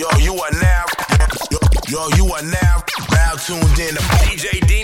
Yo, you are now. Yo, you are now. Now tuned in to DJ D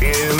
is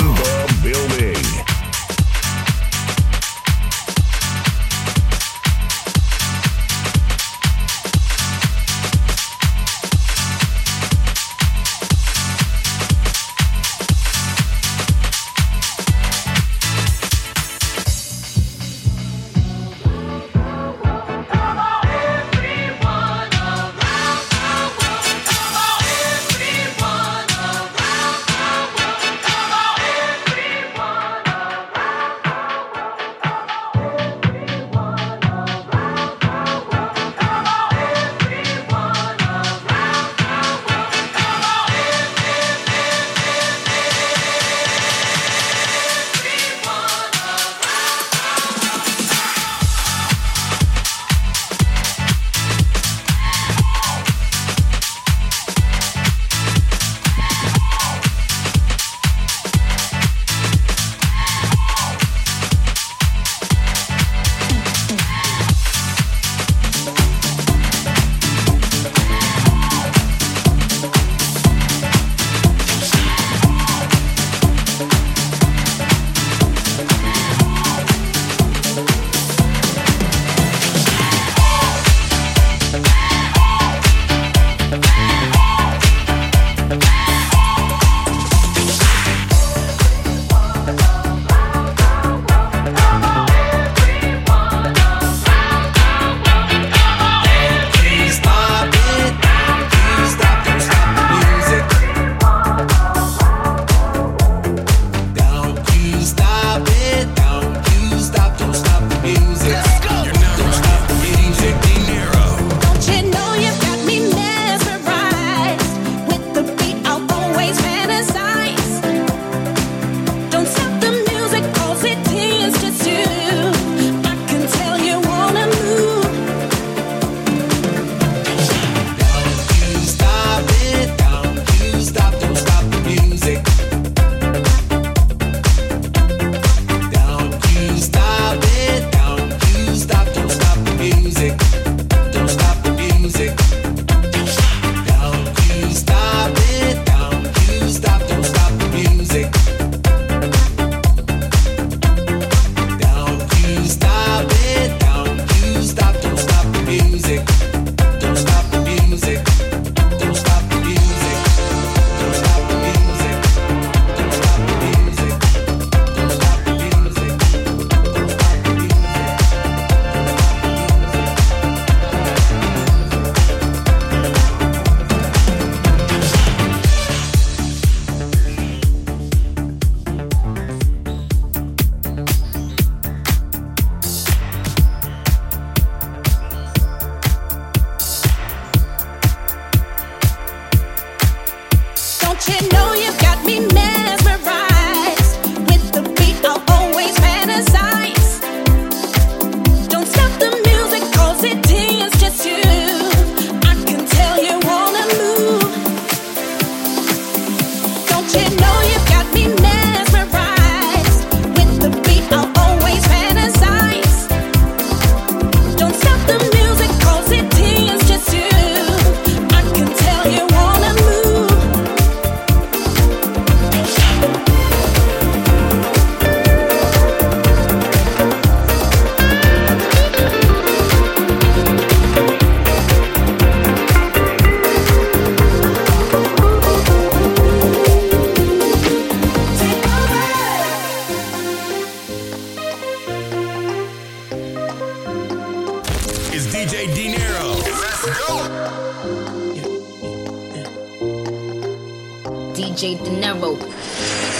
De Niro.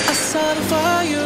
I saw the fire